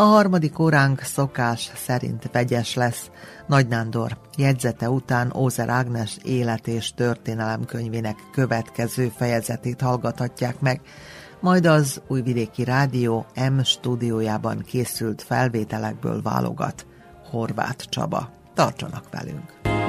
A harmadik óránk szokás szerint vegyes lesz. Nagy Nándor jegyzete után Ózer Ágnes élet és történelem könyvének következő fejezetét hallgathatják meg, majd az Újvidéki Rádió M stúdiójában készült felvételekből válogat Horváth Csaba. Tartsanak velünk!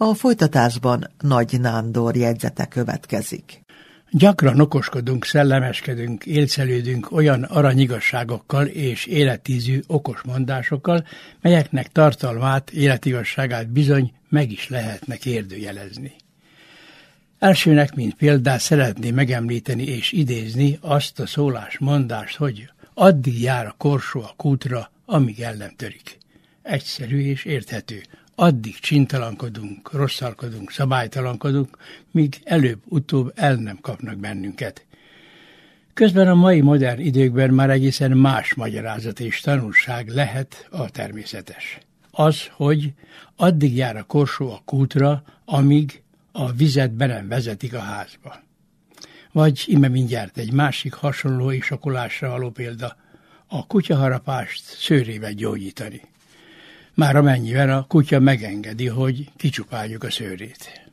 A folytatásban Nagy Nándor jegyzete következik. Gyakran okoskodunk, szellemeskedünk, élcelődünk olyan aranyigasságokkal és életízű okos mondásokkal, melyeknek tartalmát, életigasságát bizony meg is lehetne kérdőjelezni. Elsőnek, mint példát szeretné megemlíteni és idézni azt a szólásmondást, hogy addig jár a korsó a kútra, amíg el nem törik. Egyszerű és érthető. Addig csintalankodunk, rosszalkodunk, szabálytalankodunk, míg előbb-utóbb el nem kapnak bennünket. Közben a mai modern időkben már egészen más magyarázat és tanulság lehet a természetes. Az, hogy addig jár a korsó a kútra, amíg a vizet be nem vezetik a házba. Vagy ime mindjárt egy másik hasonló isokolásra való példa, a kutyaharapást szőrével gyógyítani. Már amennyiben a kutya megengedi, hogy kicsupáljuk a szőrét.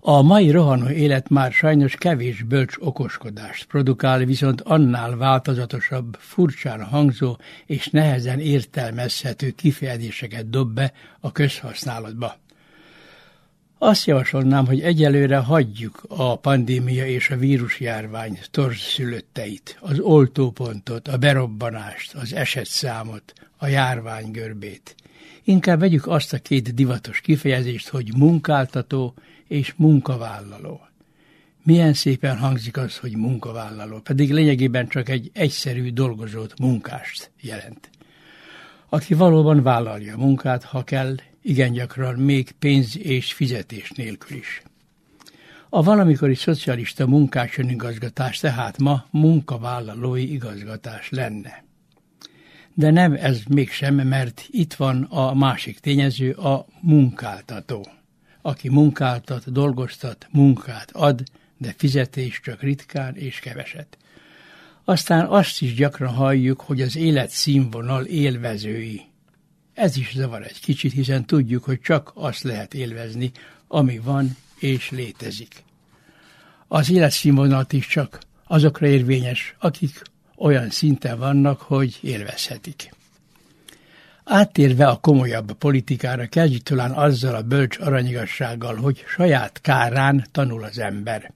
A mai rohanó élet már sajnos kevés bölcs okoskodást produkál, viszont annál változatosabb, furcsán hangzó és nehezen értelmezhető kifejezéseket dob be a közhasználatba. Azt javasolnám, hogy egyelőre hagyjuk a pandémia és a vírusjárvány torszülötteit, az oltópontot, a berobbanást, az esetszámot, a járvány görbét. Inkább vegyük azt a két divatos kifejezést, hogy munkáltató és munkavállaló. Milyen szépen hangzik az, hogy munkavállaló, pedig lényegében csak egy egyszerű dolgozót, munkást jelent. Aki valóban vállalja a munkát, ha kell, igen gyakran még pénz és fizetés nélkül is. A valamikori szocialista munkás igazgatás tehát ma munkavállalói igazgatás lenne. De nem ez mégsem, mert itt van a másik tényező, a munkáltató. Aki munkáltat, dolgoztat, munkát ad, de fizetés csak ritkán és keveset. Aztán azt is gyakran halljuk, hogy az élet színvonal élvezői, ez is zavar egy kicsit, hiszen tudjuk, hogy csak azt lehet élvezni, ami van és létezik. Az életszínvonalat is csak azokra érvényes, akik olyan szinten vannak, hogy élvezhetik. Áttérve a komolyabb politikára kezdjük talán azzal a bölcs aranyigassággal, hogy saját kárán tanul az ember.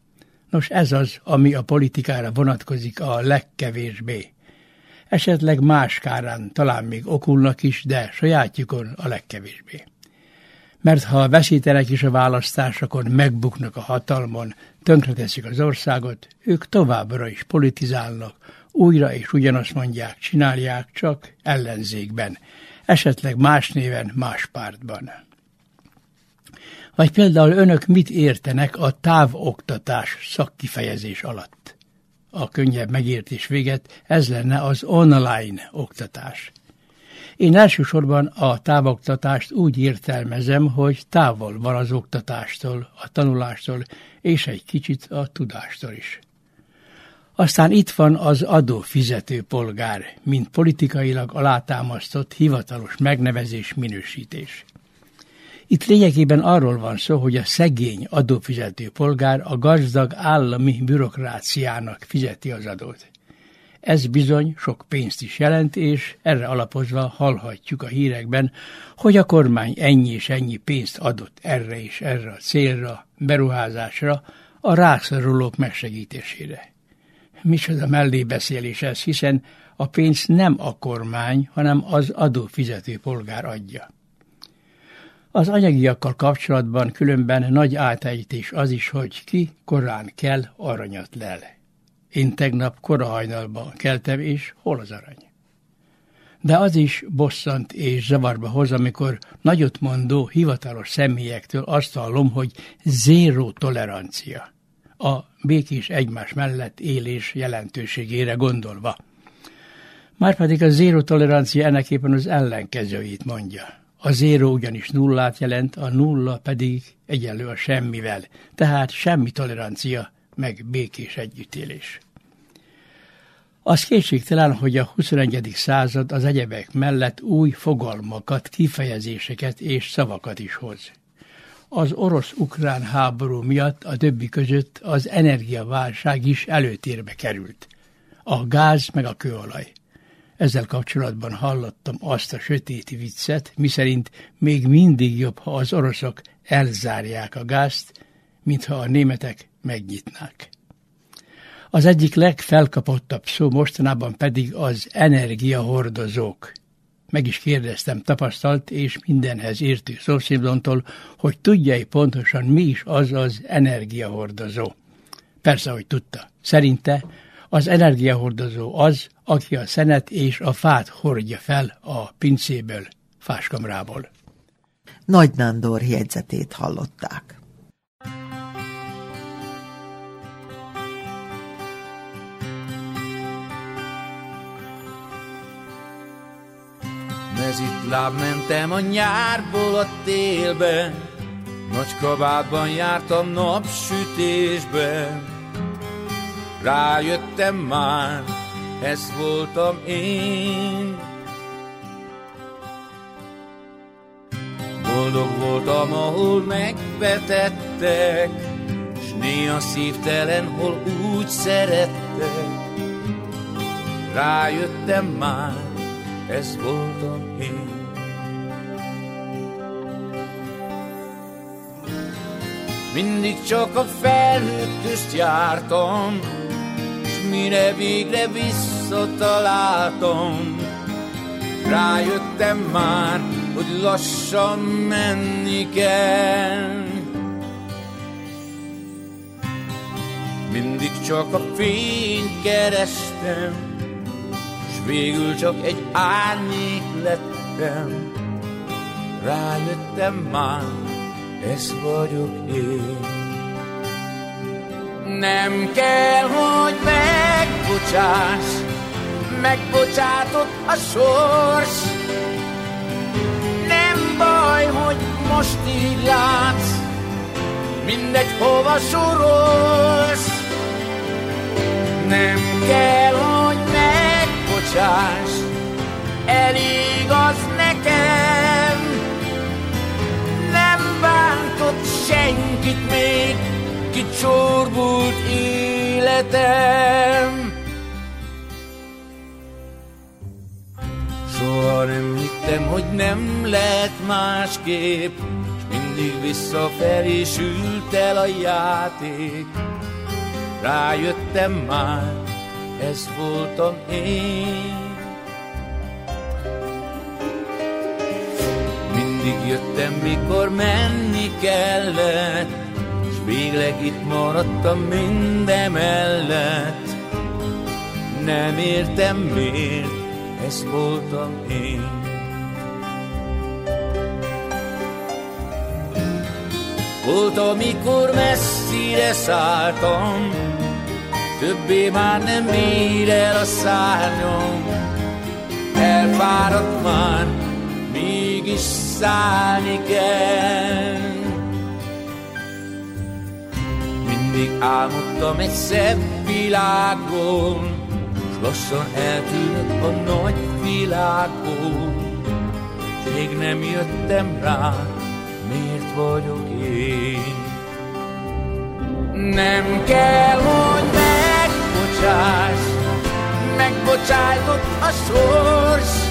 Nos, ez az, ami a politikára vonatkozik a legkevésbé esetleg más kárán talán még okulnak is, de sajátjukon a legkevésbé. Mert ha veszítenek is a választásokon, megbuknak a hatalmon, tönkreteszik az országot, ők továbbra is politizálnak, újra és ugyanazt mondják, csinálják, csak ellenzékben, esetleg más néven, más pártban. Vagy például önök mit értenek a távoktatás szakkifejezés alatt? A könnyebb megértés véget, ez lenne az online oktatás. Én elsősorban a távoktatást úgy értelmezem, hogy távol van az oktatástól, a tanulástól, és egy kicsit a tudástól is. Aztán itt van az adófizető polgár, mint politikailag alátámasztott hivatalos megnevezés minősítés. Itt lényegében arról van szó, hogy a szegény adófizető polgár a gazdag állami bürokráciának fizeti az adót. Ez bizony sok pénzt is jelent, és erre alapozva hallhatjuk a hírekben, hogy a kormány ennyi és ennyi pénzt adott erre és erre a célra, beruházásra, a rászorulók megsegítésére. Micsoda mellébeszélés ez, hiszen a pénzt nem a kormány, hanem az adófizető polgár adja. Az anyagiakkal kapcsolatban különben nagy átejtés az is, hogy ki korán kell aranyat lel. Én tegnap korahajnalban keltem, és hol az arany? De az is bosszant és zavarba hoz, amikor nagyot mondó hivatalos személyektől azt hallom, hogy zéró tolerancia a békés egymás mellett élés jelentőségére gondolva. Márpedig a zéró tolerancia ennek éppen az ellenkezőjét mondja. A zéro ugyanis nullát jelent, a nulla pedig egyenlő a semmivel, tehát semmi tolerancia, meg békés együttélés. Az kétségtelen, hogy a 21. század az egyebek mellett új fogalmakat, kifejezéseket és szavakat is hoz. Az orosz-ukrán háború miatt a többi között az energiaválság is előtérbe került. A gáz meg a kőolaj. Ezzel kapcsolatban hallottam azt a sötéti viccet, miszerint még mindig jobb, ha az oroszok elzárják a gázt, mintha a németek megnyitnák. Az egyik legfelkapottabb szó mostanában pedig az energiahordozók. Meg is kérdeztem tapasztalt és mindenhez értő szószívlontól, hogy tudja-e pontosan mi is az az energiahordozó. Persze, hogy tudta. Szerinte az energiahordozó az, aki a szenet és a fát hordja fel a pincéből, fáskamrából. Nagy Nándor jegyzetét hallották. láb mentem a nyárból a télbe, Nagy kabátban jártam napsütésbe. Rájöttem már, ez voltam én. Boldog voltam, ahol megvetettek, S néha szívtelen, hol úgy szerettek. Rájöttem már, ez voltam én. Mindig csak a felhők közt jártam, mire végre visszataláltam, Rájöttem már, hogy lassan menni kell. Mindig csak a fényt kerestem, S végül csak egy árnyék lettem. Rájöttem már, ez vagyok én. Nem kell, hogy megbocsáss, megbocsátott a sors. Nem baj, hogy most így látsz, mindegy hova sorolsz. Nem kell, hogy megbocsáss, elég az nekem, bántott senkit még, kicsorbult életem. Soha nem hittem, hogy nem lehet másképp, s mindig visszafelé sült el a játék. Rájöttem már, ez voltam én. Mindig jöttem, mikor menni kellett, És végleg itt maradtam mindemellett. Nem értem miért, ez voltam én. Volt, amikor messzire szálltam, Többé már nem ér el a szárnyom, Elfáradt már, mégis szállni kell. Mindig álmodtam egy szebb világról, S lassan eltűnök a nagy világból. Még nem jöttem rá, miért vagyok én. Nem kell, hogy megbocsáss, megbocsájtott a sors,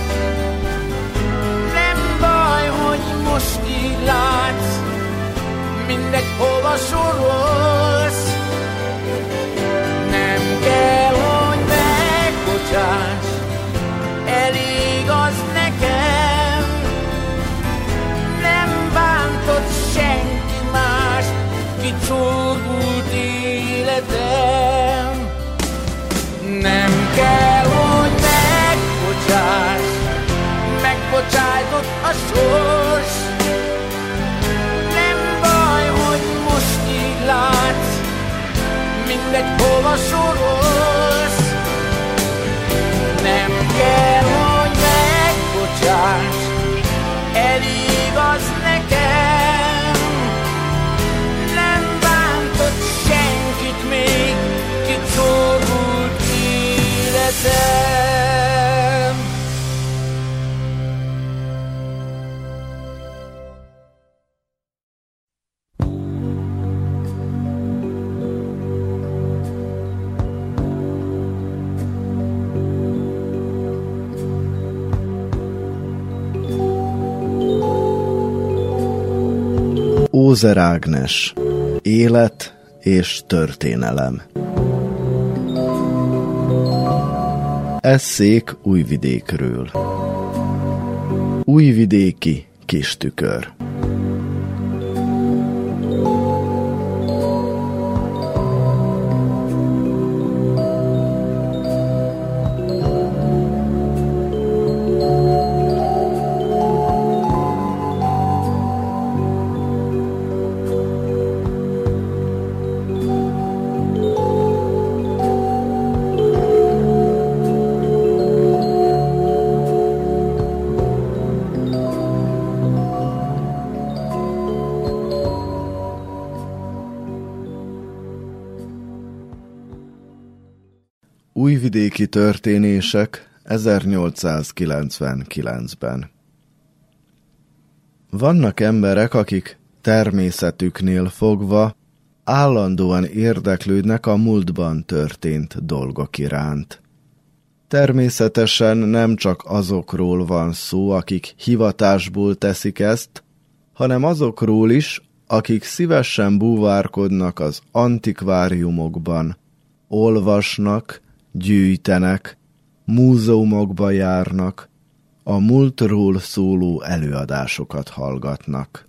most így látsz, mindegy hova sorolsz. Nem kell, hogy megbocsáss, elég az nekem. Nem bántott senki más, kicsordult életem. Nem kell, mindegy hova sorolsz Nem kell, hogy megbocsáss Elég az nekem. Nem bántott senkit még Kicsorult életem Ózer Ágnes Élet és történelem. Eszék Újvidékről. Újvidéki kis Újvidéki történések 1899-ben Vannak emberek, akik természetüknél fogva állandóan érdeklődnek a múltban történt dolgok iránt. Természetesen nem csak azokról van szó, akik hivatásból teszik ezt, hanem azokról is, akik szívesen búvárkodnak az antikváriumokban, olvasnak, gyűjtenek, múzeumokba járnak, a múltról szóló előadásokat hallgatnak.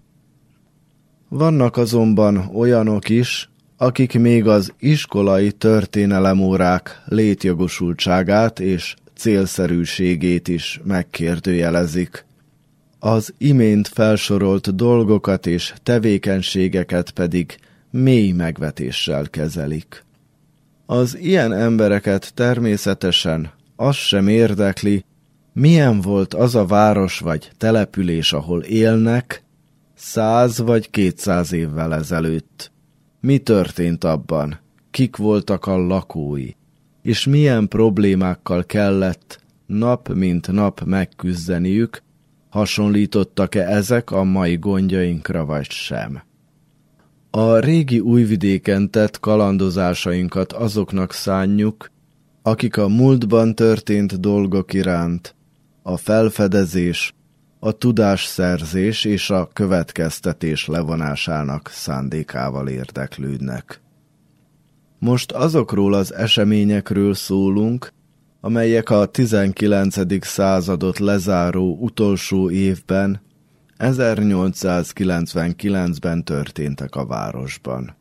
Vannak azonban olyanok is, akik még az iskolai történelemórák létjogosultságát és célszerűségét is megkérdőjelezik. Az imént felsorolt dolgokat és tevékenységeket pedig mély megvetéssel kezelik. Az ilyen embereket természetesen az sem érdekli, milyen volt az a város vagy település, ahol élnek, száz vagy kétszáz évvel ezelőtt. Mi történt abban? Kik voltak a lakói? És milyen problémákkal kellett nap mint nap megküzdeniük, hasonlítottak-e ezek a mai gondjainkra vagy sem? A régi újvidéken tett kalandozásainkat azoknak szánjuk, akik a múltban történt dolgok iránt, a felfedezés, a tudásszerzés és a következtetés levonásának szándékával érdeklődnek. Most azokról az eseményekről szólunk, amelyek a 19. századot lezáró utolsó évben 1899-ben történtek a városban.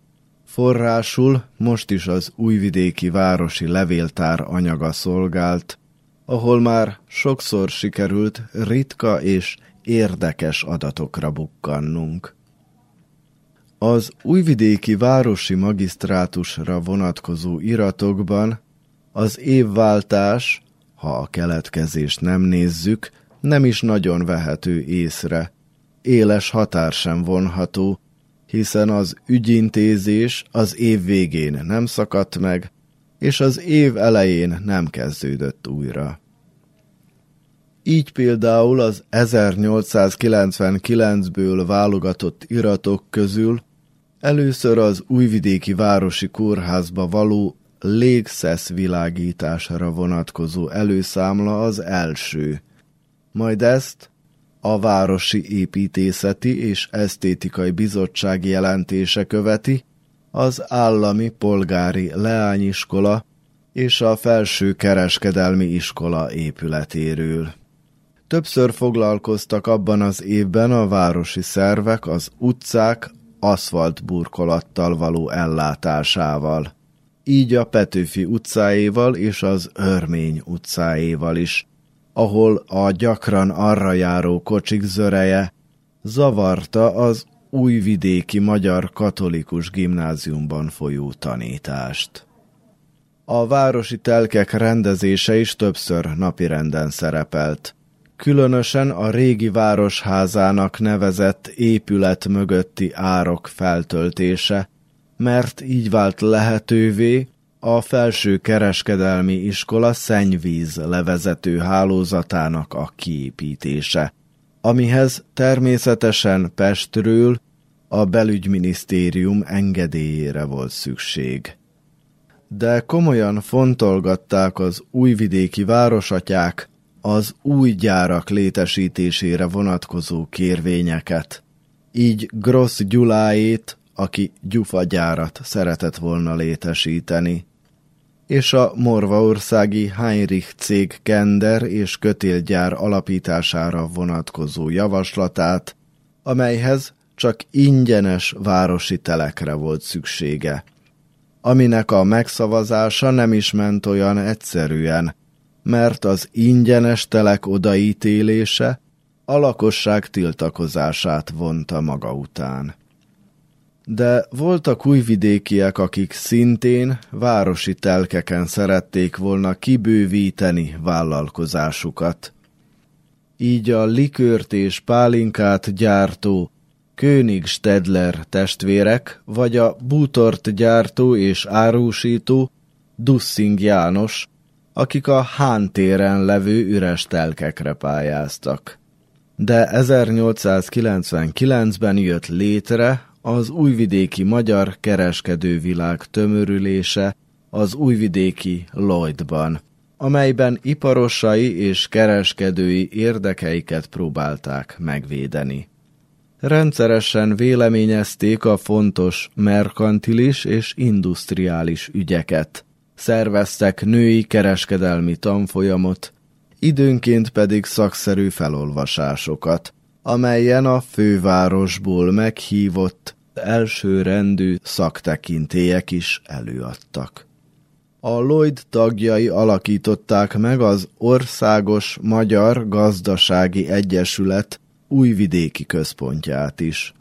Forrásul most is az újvidéki városi levéltár anyaga szolgált, ahol már sokszor sikerült ritka és érdekes adatokra bukkannunk. Az újvidéki városi magisztrátusra vonatkozó iratokban az évváltás, ha a keletkezést nem nézzük, nem is nagyon vehető észre, éles határ sem vonható, hiszen az ügyintézés az év végén nem szakadt meg, és az év elején nem kezdődött újra. Így például az 1899-ből válogatott iratok közül először az újvidéki városi kórházba való légszesz világításra vonatkozó előszámla az első. Majd ezt a Városi Építészeti és Esztétikai Bizottság jelentése követi, az Állami Polgári Leányiskola és a Felső Kereskedelmi Iskola épületéről. Többször foglalkoztak abban az évben a városi szervek az utcák aszfaltburkolattal való ellátásával. Így a Petőfi utcáéval és az Örmény utcáéval is, ahol a gyakran arra járó kocsik zöreje zavarta az újvidéki magyar katolikus gimnáziumban folyó tanítást. A városi telkek rendezése is többször napirenden szerepelt. Különösen a régi városházának nevezett épület mögötti árok feltöltése, mert így vált lehetővé, a felső kereskedelmi iskola szennyvíz levezető hálózatának a kiépítése, amihez természetesen Pestről a belügyminisztérium engedélyére volt szükség. De komolyan fontolgatták az újvidéki városatyák az új gyárak létesítésére vonatkozó kérvényeket. így Gross Gyuláét, aki gyufagyárat szeretett volna létesíteni és a morvaországi Heinrich cég kender és kötélgyár alapítására vonatkozó javaslatát, amelyhez csak ingyenes városi telekre volt szüksége, aminek a megszavazása nem is ment olyan egyszerűen, mert az ingyenes telek odaítélése a lakosság tiltakozását vonta maga után de voltak újvidékiek, akik szintén városi telkeken szerették volna kibővíteni vállalkozásukat. Így a likőrt és pálinkát gyártó König Stedler testvérek, vagy a bútort gyártó és árusító Dussing János, akik a Hán téren levő üres telkekre pályáztak. De 1899-ben jött létre az újvidéki magyar kereskedővilág tömörülése az újvidéki Lloydban, amelyben iparosai és kereskedői érdekeiket próbálták megvédeni. Rendszeresen véleményezték a fontos merkantilis és industriális ügyeket, szerveztek női kereskedelmi tanfolyamot, időnként pedig szakszerű felolvasásokat, amelyen a fővárosból meghívott elsőrendű szaktekintélyek is előadtak. A Lloyd tagjai alakították meg az Országos Magyar Gazdasági Egyesület újvidéki központját is.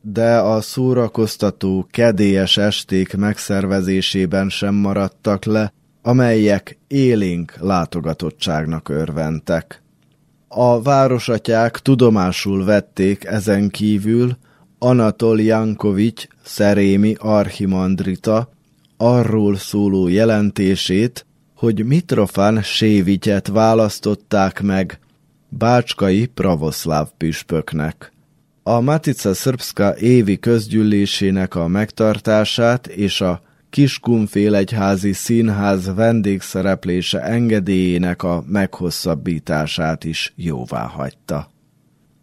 De a szórakoztató, kedélyes esték megszervezésében sem maradtak le, amelyek élénk látogatottságnak örventek. A városatyák tudomásul vették ezen kívül Anatol Jankovics szerémi archimandrita arról szóló jelentését, hogy Mitrofán Sévityet választották meg bácskai pravoszláv püspöknek. A Matica Srpska évi közgyűlésének a megtartását és a Kiskunfélegyházi Színház vendégszereplése engedélyének a meghosszabbítását is jóvá hagyta.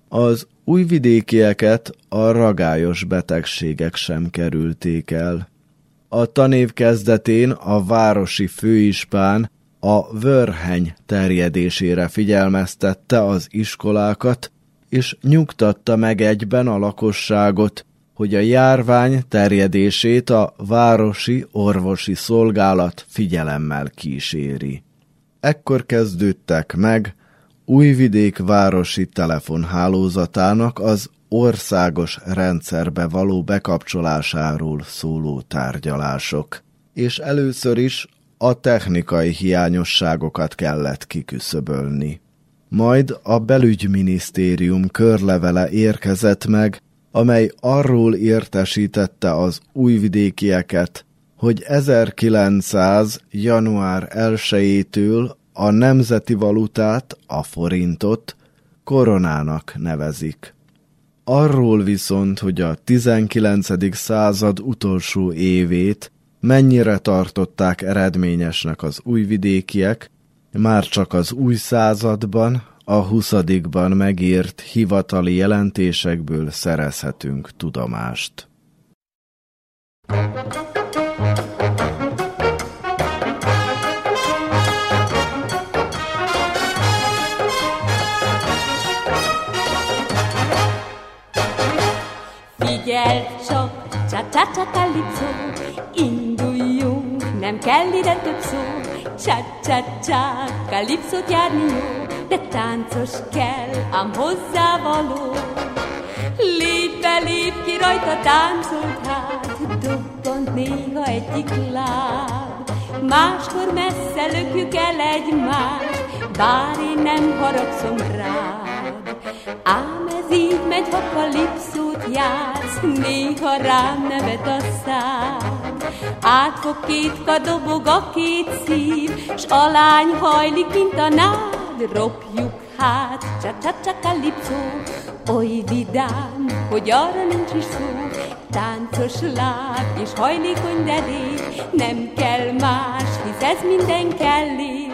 Az újvidékieket a ragályos betegségek sem kerülték el. A tanév kezdetén a városi főispán a vörheny terjedésére figyelmeztette az iskolákat, és nyugtatta meg egyben a lakosságot, hogy a járvány terjedését a városi orvosi szolgálat figyelemmel kíséri. Ekkor kezdődtek meg Újvidék városi telefonhálózatának az országos rendszerbe való bekapcsolásáról szóló tárgyalások, és először is a technikai hiányosságokat kellett kiküszöbölni. Majd a belügyminisztérium körlevele érkezett meg, amely arról értesítette az újvidékieket, hogy 1900. január 1-től a nemzeti valutát, a forintot koronának nevezik. Arról viszont, hogy a 19. század utolsó évét mennyire tartották eredményesnek az újvidékiek, már csak az új században, a huszadikban megírt hivatali jelentésekből szerezhetünk tudomást. Figyelj kalipszó, induljunk, nem kell ide több szó, csa-csa-csa, kalipszót járni jó, de táncos kell, ám hozzávaló. Lép be, lép ki rajta, táncolt hát, dobbant néha egyik láb. Máskor messze lökjük el egymást, bár én nem haragszom rád. Ám ez így megy, ha kalipszót jársz, néha rám nevet a szád. Átfog két kadobog a két szív, s a lány hajlik, mint a nád ropjuk hát, csa-csa-csa kalipszó, oly vidám, hogy arra nincs is szó. Táncos láb és hajlékony derék, nem kell más, hisz ez minden kellék.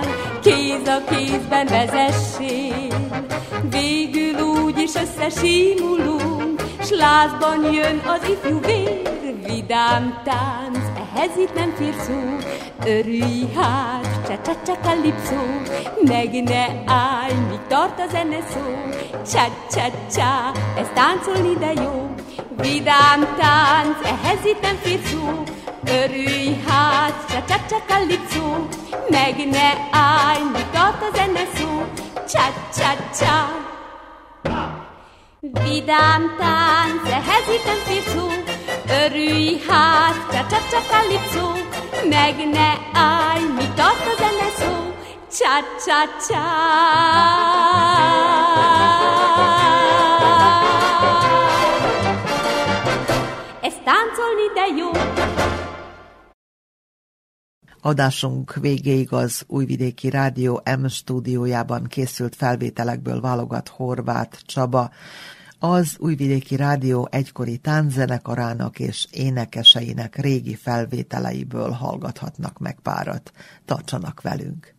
kéz a kézben vezessél. Végül úgy is összesímulunk, s lázban jön az ifjú vér, vidám tánc, ehhez itt nem fér szó. Örülj hát, csa csa csa kalipszó, meg ne állj, míg tart a zene szó. Csa csa csa, ez táncolni de jó. Vidám tánc, ehhez itt nem fér szó. Örülj hát, csa csa csa kalipszó, meg ne állj, míg tart a zene szó. Csa csa csa. Vidám tánc, ehhez itt nem fér szó. Örülj hát, csa csa csa kalipszó, meg ne állj, mi tart a zene szó. Csa csa csa. Ez táncolni de jó. Adásunk végéig az Újvidéki Rádió M stúdiójában készült felvételekből válogat Horváth Csaba, az Újvidéki Rádió egykori tánczenekarának és énekeseinek régi felvételeiből hallgathatnak meg párat. Tartsanak velünk!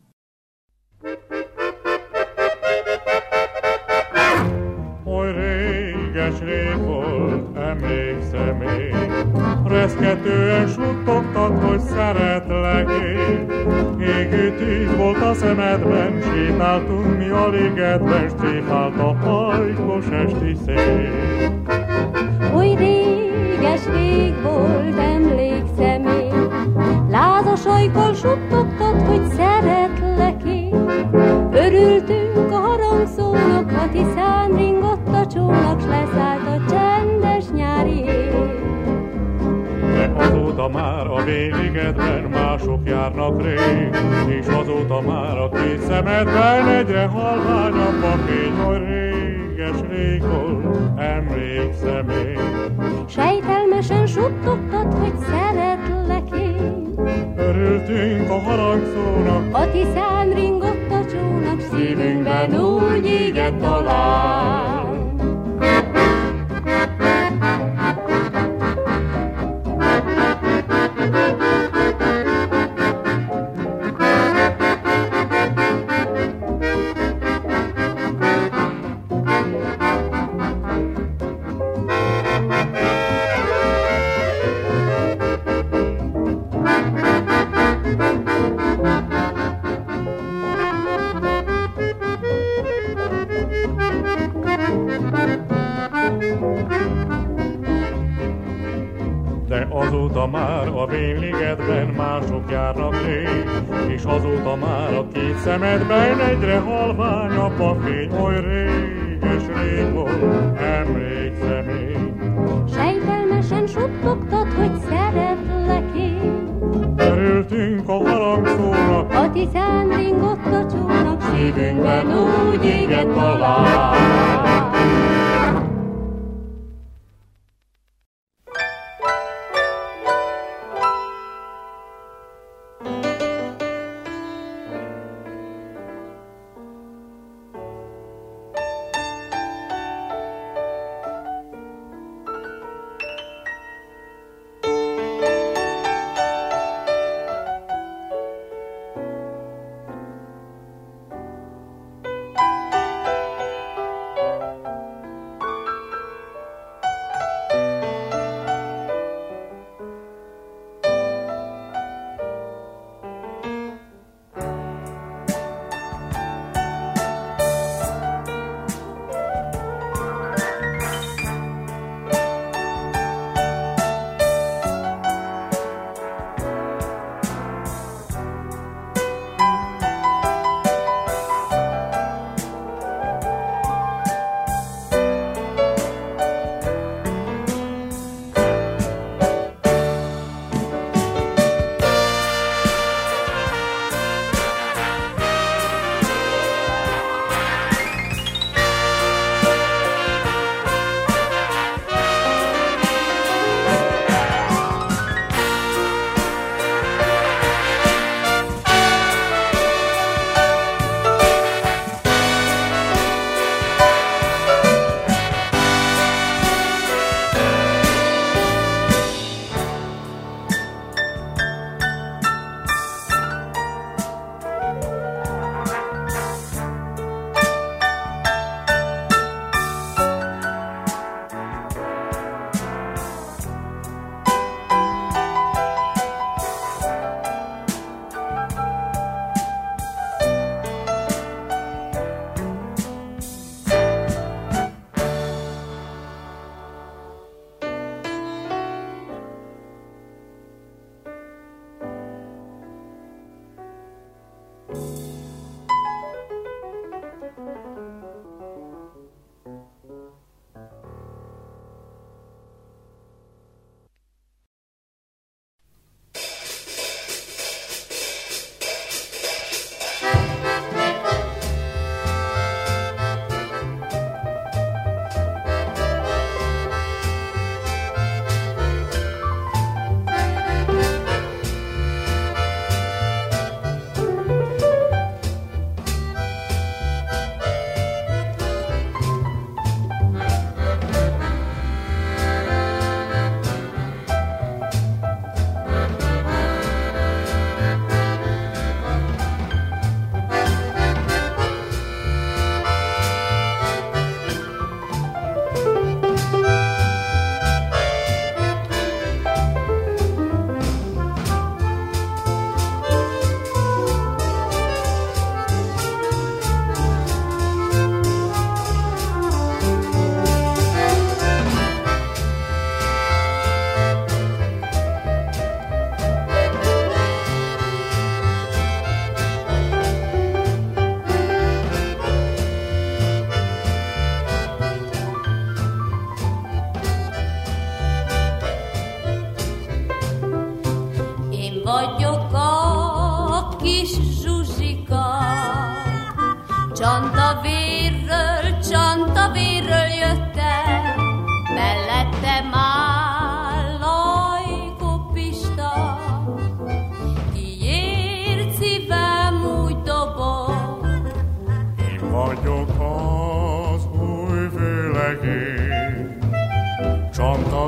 Oly Reszketően suttogtad, hogy szeretlek én. Égő tűz volt a szemedben, sétáltunk mi a ligetben, Stréfált a hajkos esti szél. Oly réges rég volt, emlékszem én, Lázas ajkal suttogtad, hogy szeretlek én. Örültünk a harangszónak, ha tisztán ringott a csónak, s leszállt a azóta már a véligedben mások járnak rég, És azóta már a két szemedben egyre halványabb a fény, hogy réges rég volt, emlékszem én. Sejtelmesen suttogtad, hogy szeretlek én. Örültünk a harangszónak, A tisztán ringott a csónak, szívünkben úgy égett talán. De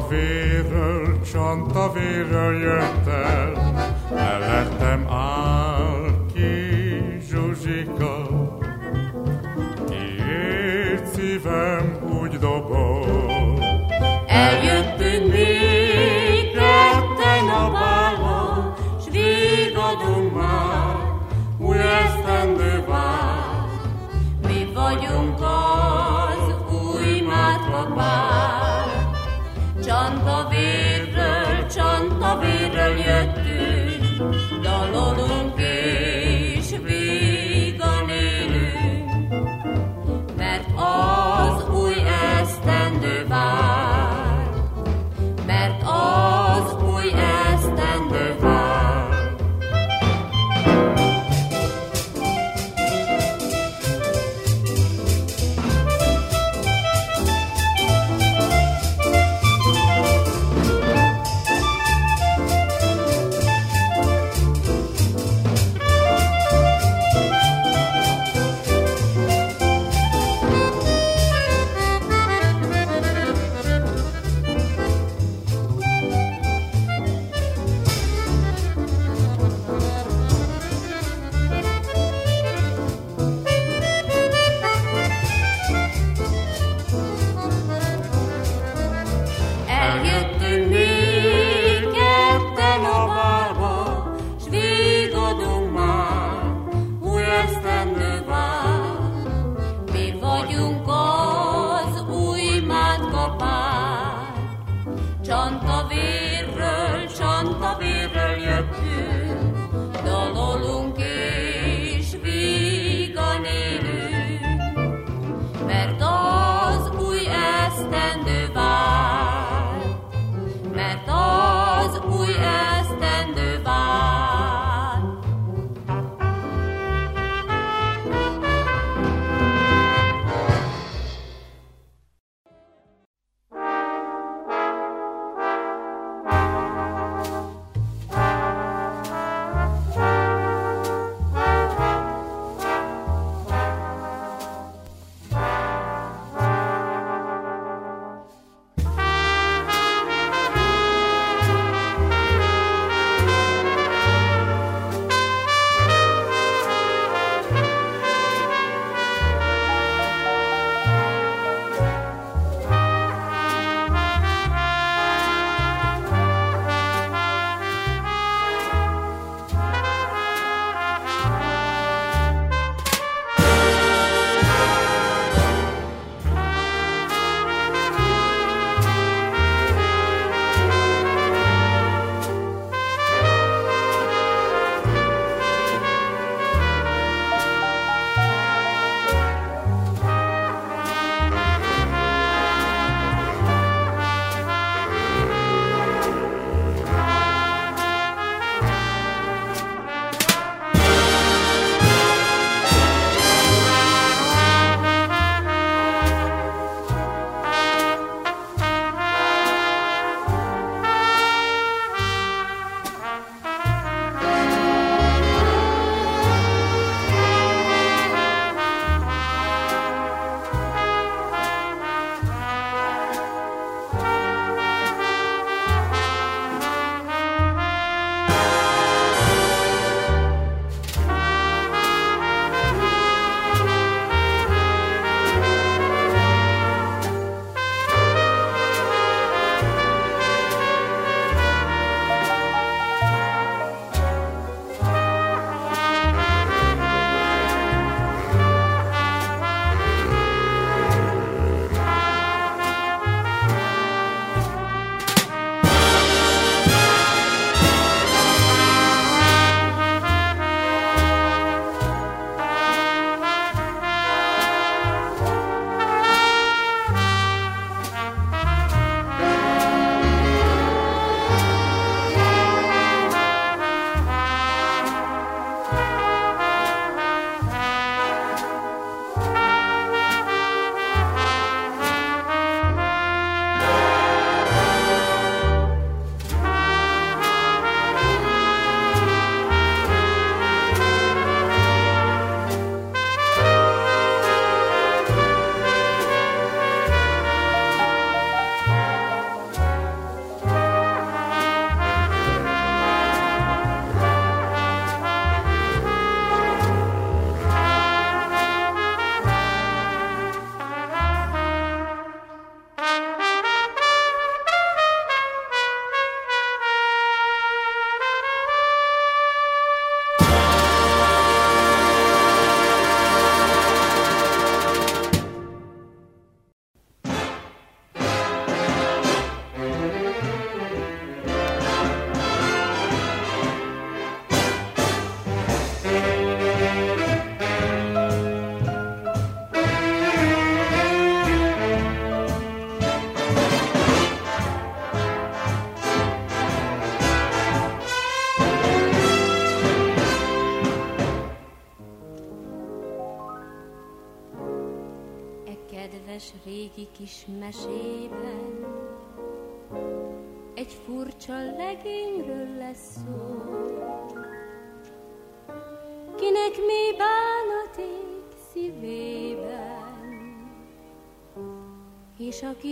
Csanta vérről, csanta vérről jöttem, mellettem áll csanta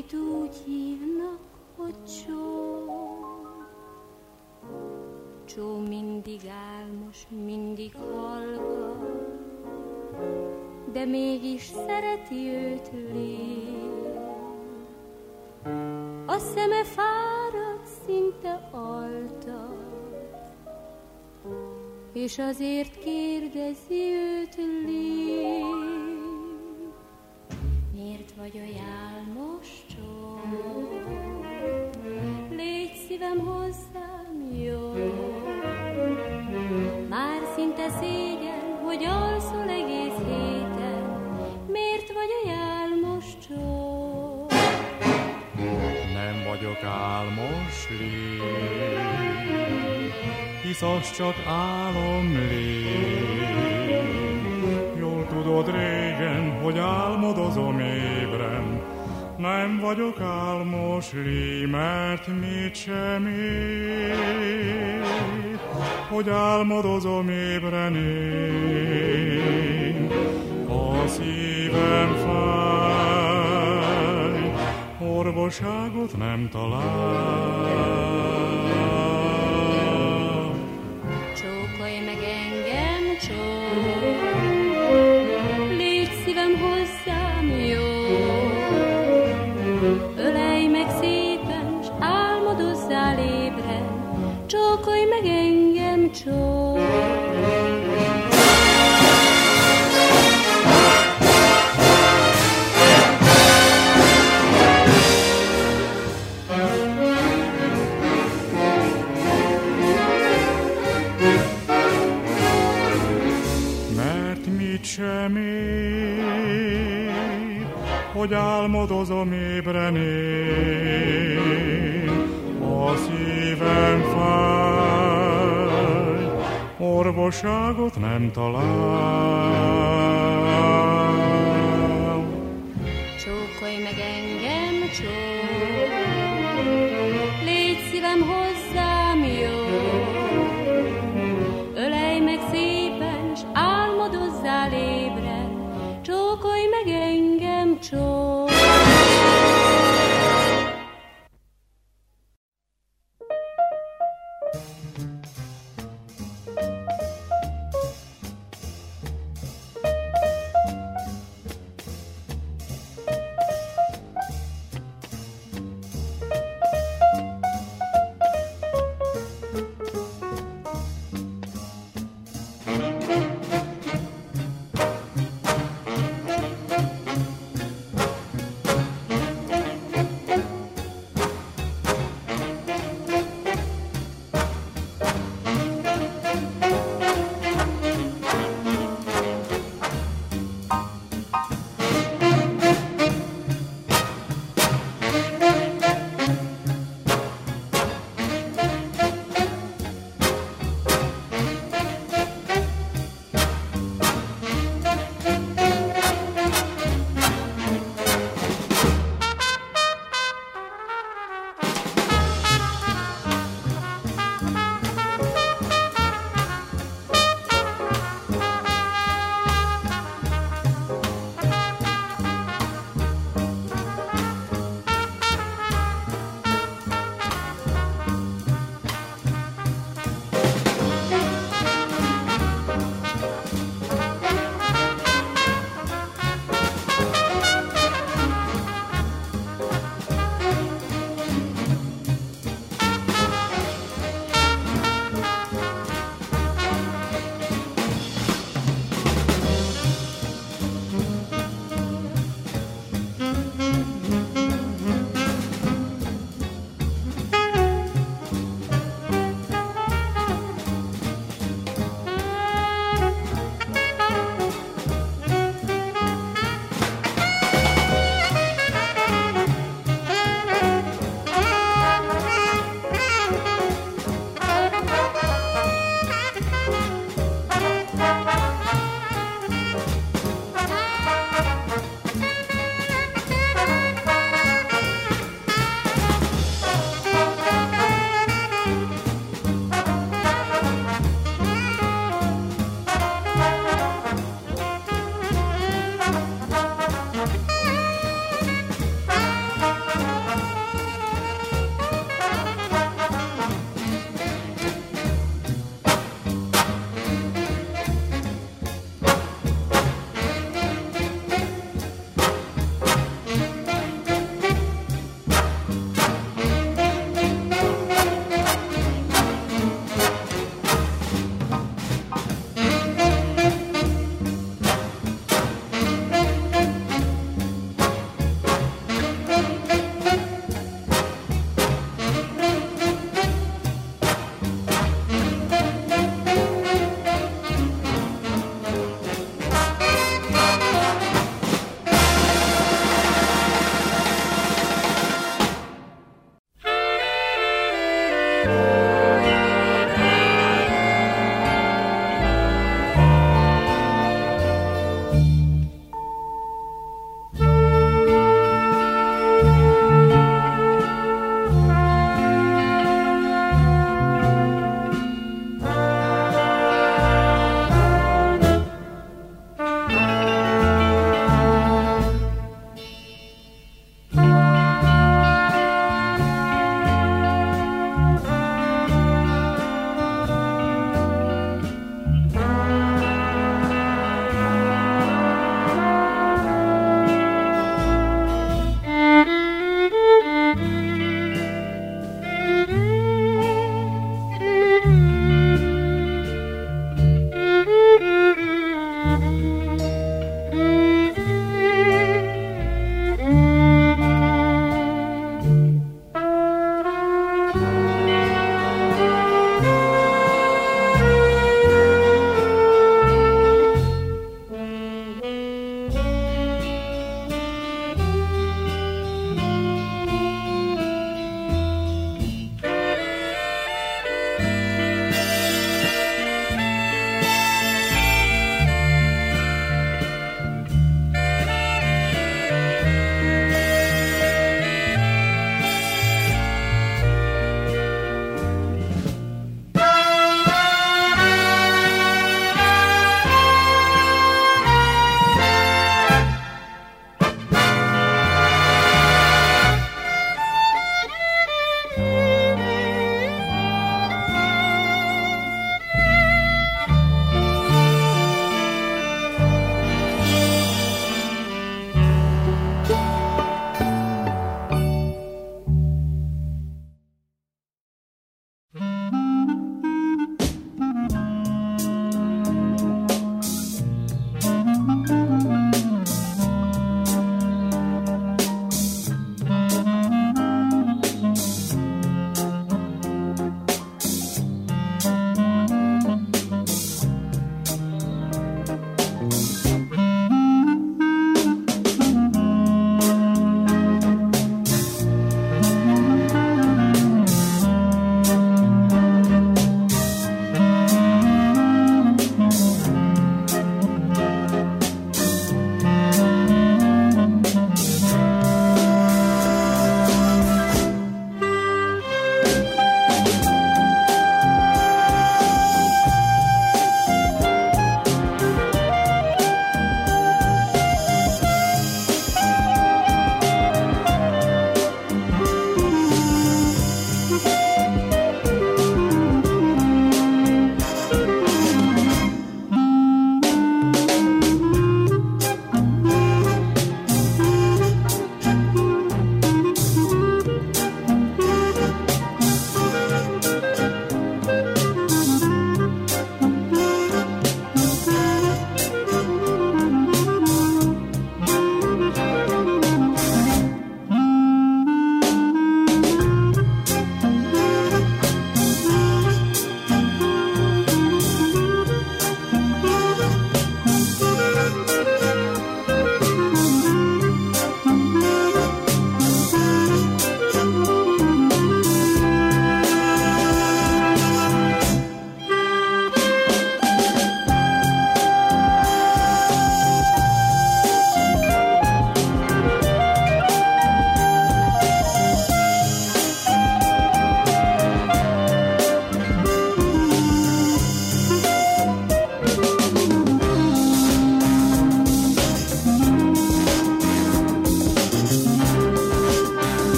akit úgy hívnak, hogy Csó. Csó mindig álmos, mindig hallgat, de mégis szereti őt lél. A szeme fárad, szinte altat, és azért kérdezi őt az csak álom. Jól tudod régen, hogy álmodozom ébren, nem vagyok álmos lé, mert mit sem ér, hogy álmodozom ébren én. A szívem fáj, orvoságot nem talál. Sem ér, hogy álmodozom ébren én. A szívem fáj, orvosságot nem talál.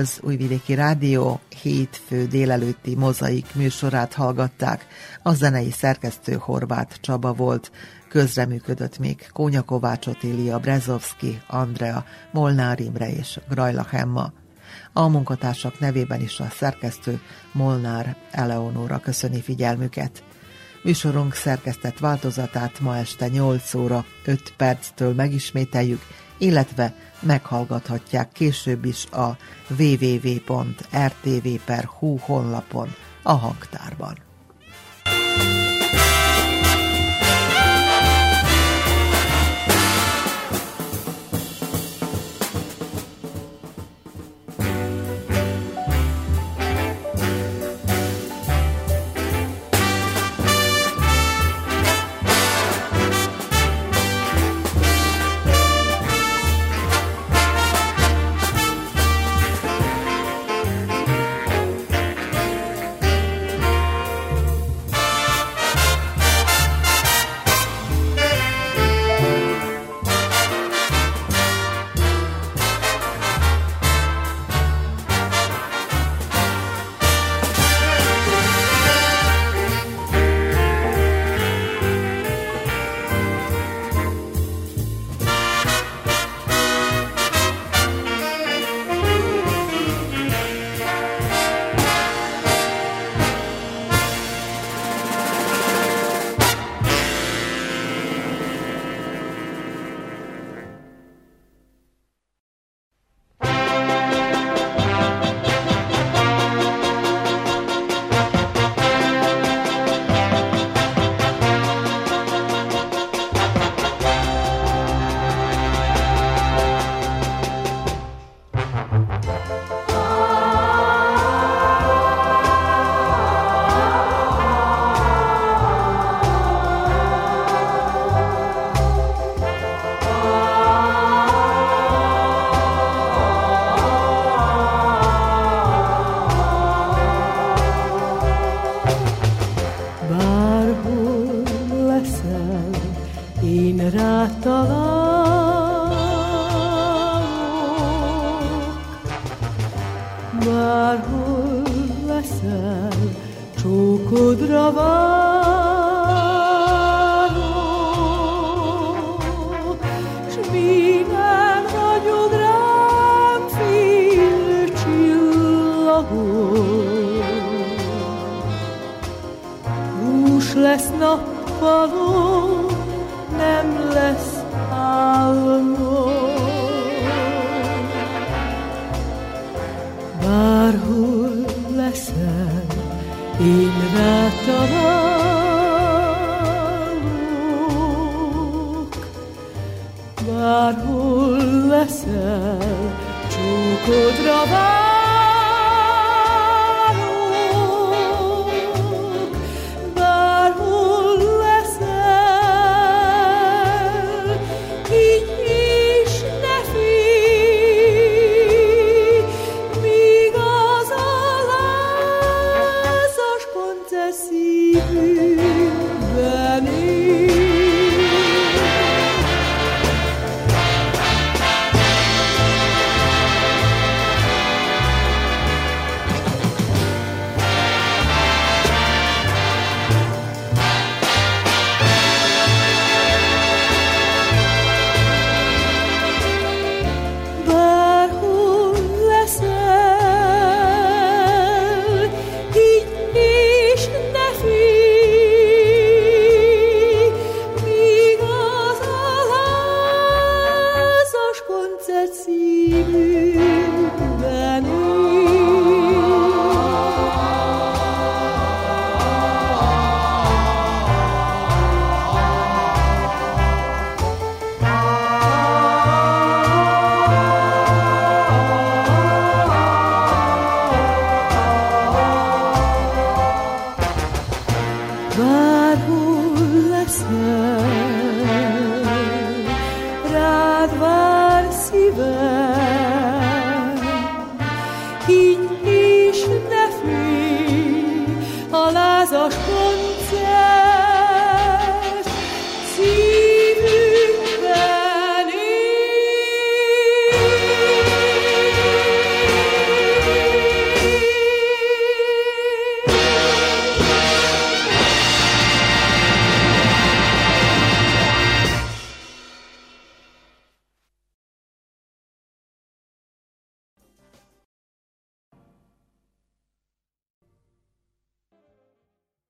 Az Újvidéki Rádió hétfő délelőtti mozaik műsorát hallgatták. A zenei szerkesztő Horváth Csaba volt. Közreműködött még Kónya Kovács Otília, Brezovski, Andrea, Molnár Imre és Grajla Hemma. A munkatársak nevében is a szerkesztő Molnár Eleonóra köszöni figyelmüket. Műsorunk szerkesztett változatát ma este 8 óra 5 perctől megismételjük, illetve meghallgathatják később is a www.rtv.hu honlapon a hangtárban.